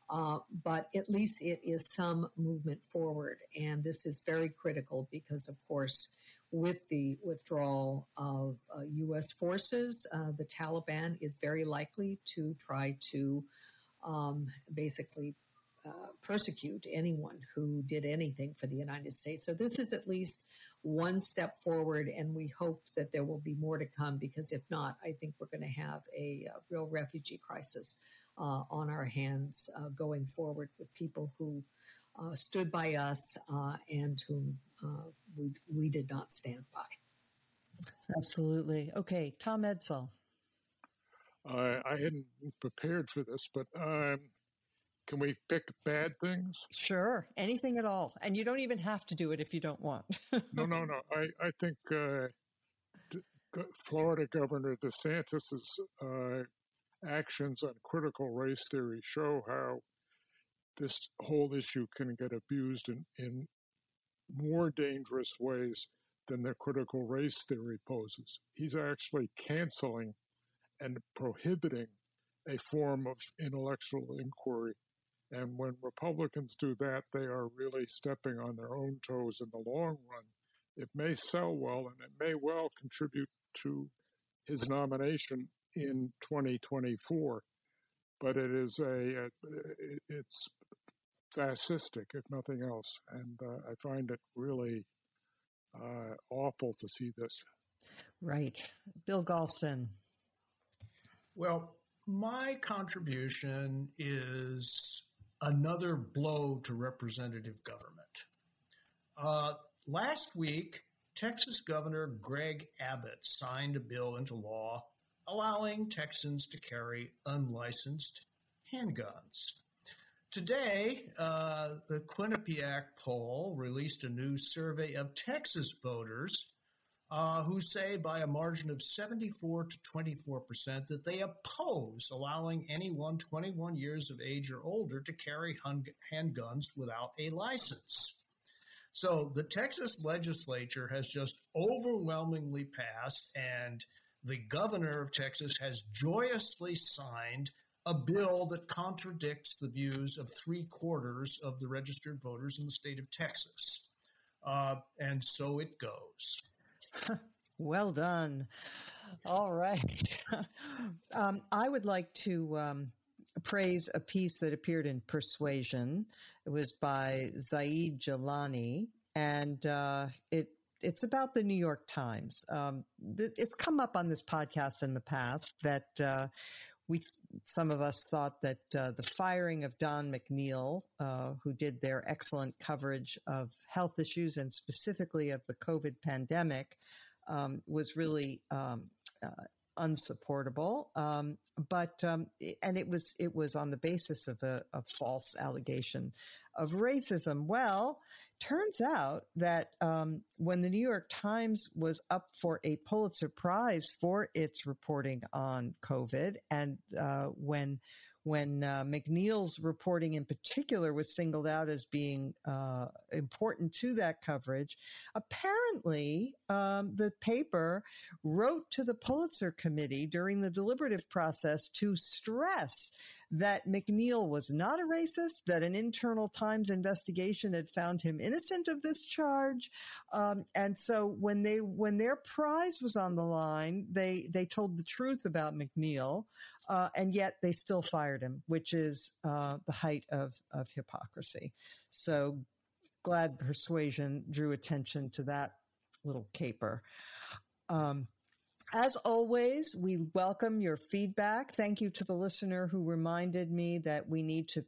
Uh, but at least it is some movement forward. And this is very critical because, of course, with the withdrawal of uh, U.S. forces, uh, the Taliban is very likely to try to um, basically uh, persecute anyone who did anything for the United States. So this is at least one step forward, and we hope that there will be more to come because if not, I think we're going to have a, a real refugee crisis uh, on our hands uh, going forward with people who uh, stood by us and whom uh, we, we did not stand by. Absolutely. Okay, Tom Edsall. I I hadn't prepared for this, but um, can we pick bad things? Sure, anything at all. And you don't even have to do it if you don't want. no, no, no. I, I think uh, Florida Governor DeSantis's uh, actions on critical race theory show how this whole issue can get abused in, in more dangerous ways than the critical race theory poses. He's actually canceling and prohibiting a form of intellectual inquiry. And when Republicans do that, they are really stepping on their own toes in the long run. It may sell well and it may well contribute to his nomination in 2024, but it is a, uh, a it's fascistic, if nothing else. And uh, I find it really uh, awful to see this. Right. Bill Galston. Well, my contribution is another blow to representative government. Uh, last week, Texas Governor Greg Abbott signed a bill into law allowing Texans to carry unlicensed handguns. Today, uh, the Quinnipiac poll released a new survey of Texas voters uh, who say by a margin of 74 to 24 percent that they oppose allowing anyone 21 years of age or older to carry handguns without a license. So the Texas legislature has just overwhelmingly passed, and the governor of Texas has joyously signed a bill that contradicts the views of three quarters of the registered voters in the state of Texas. Uh, and so it goes. well done. All right. um, I would like to um, praise a piece that appeared in Persuasion. It was by Zaid Jilani, and uh, it it's about the New York Times. Um, th- it's come up on this podcast in the past that uh, we some of us thought that uh, the firing of Don McNeil, uh, who did their excellent coverage of health issues and specifically of the COVID pandemic, um, was really um, uh, unsupportable. Um, but um, and it was it was on the basis of a, a false allegation of racism. Well, turns out that um, when the New York Times was up for a Pulitzer Prize for its reporting on COVID, and uh, when when uh, McNeil's reporting in particular was singled out as being uh, important to that coverage, apparently um, the paper wrote to the Pulitzer Committee during the deliberative process to stress that McNeil was not a racist, that an internal Times investigation had found him innocent of this charge, um, and so when they when their prize was on the line, they they told the truth about McNeil, uh, and yet they still fired him, which is uh, the height of of hypocrisy. So glad persuasion drew attention to that little caper. Um, as always, we welcome your feedback. Thank you to the listener who reminded me that we need to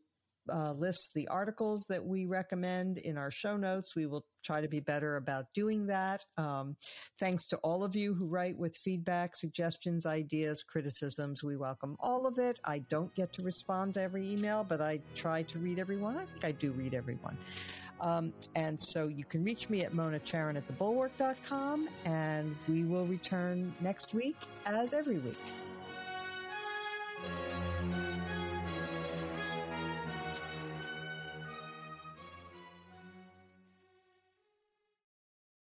uh, list the articles that we recommend in our show notes. We will try to be better about doing that. Um, thanks to all of you who write with feedback, suggestions, ideas, criticisms. We welcome all of it. I don't get to respond to every email, but I try to read everyone. I think I do read everyone. Um, and so you can reach me at Mona Charen at thebulwark.com, and we will return next week as every week.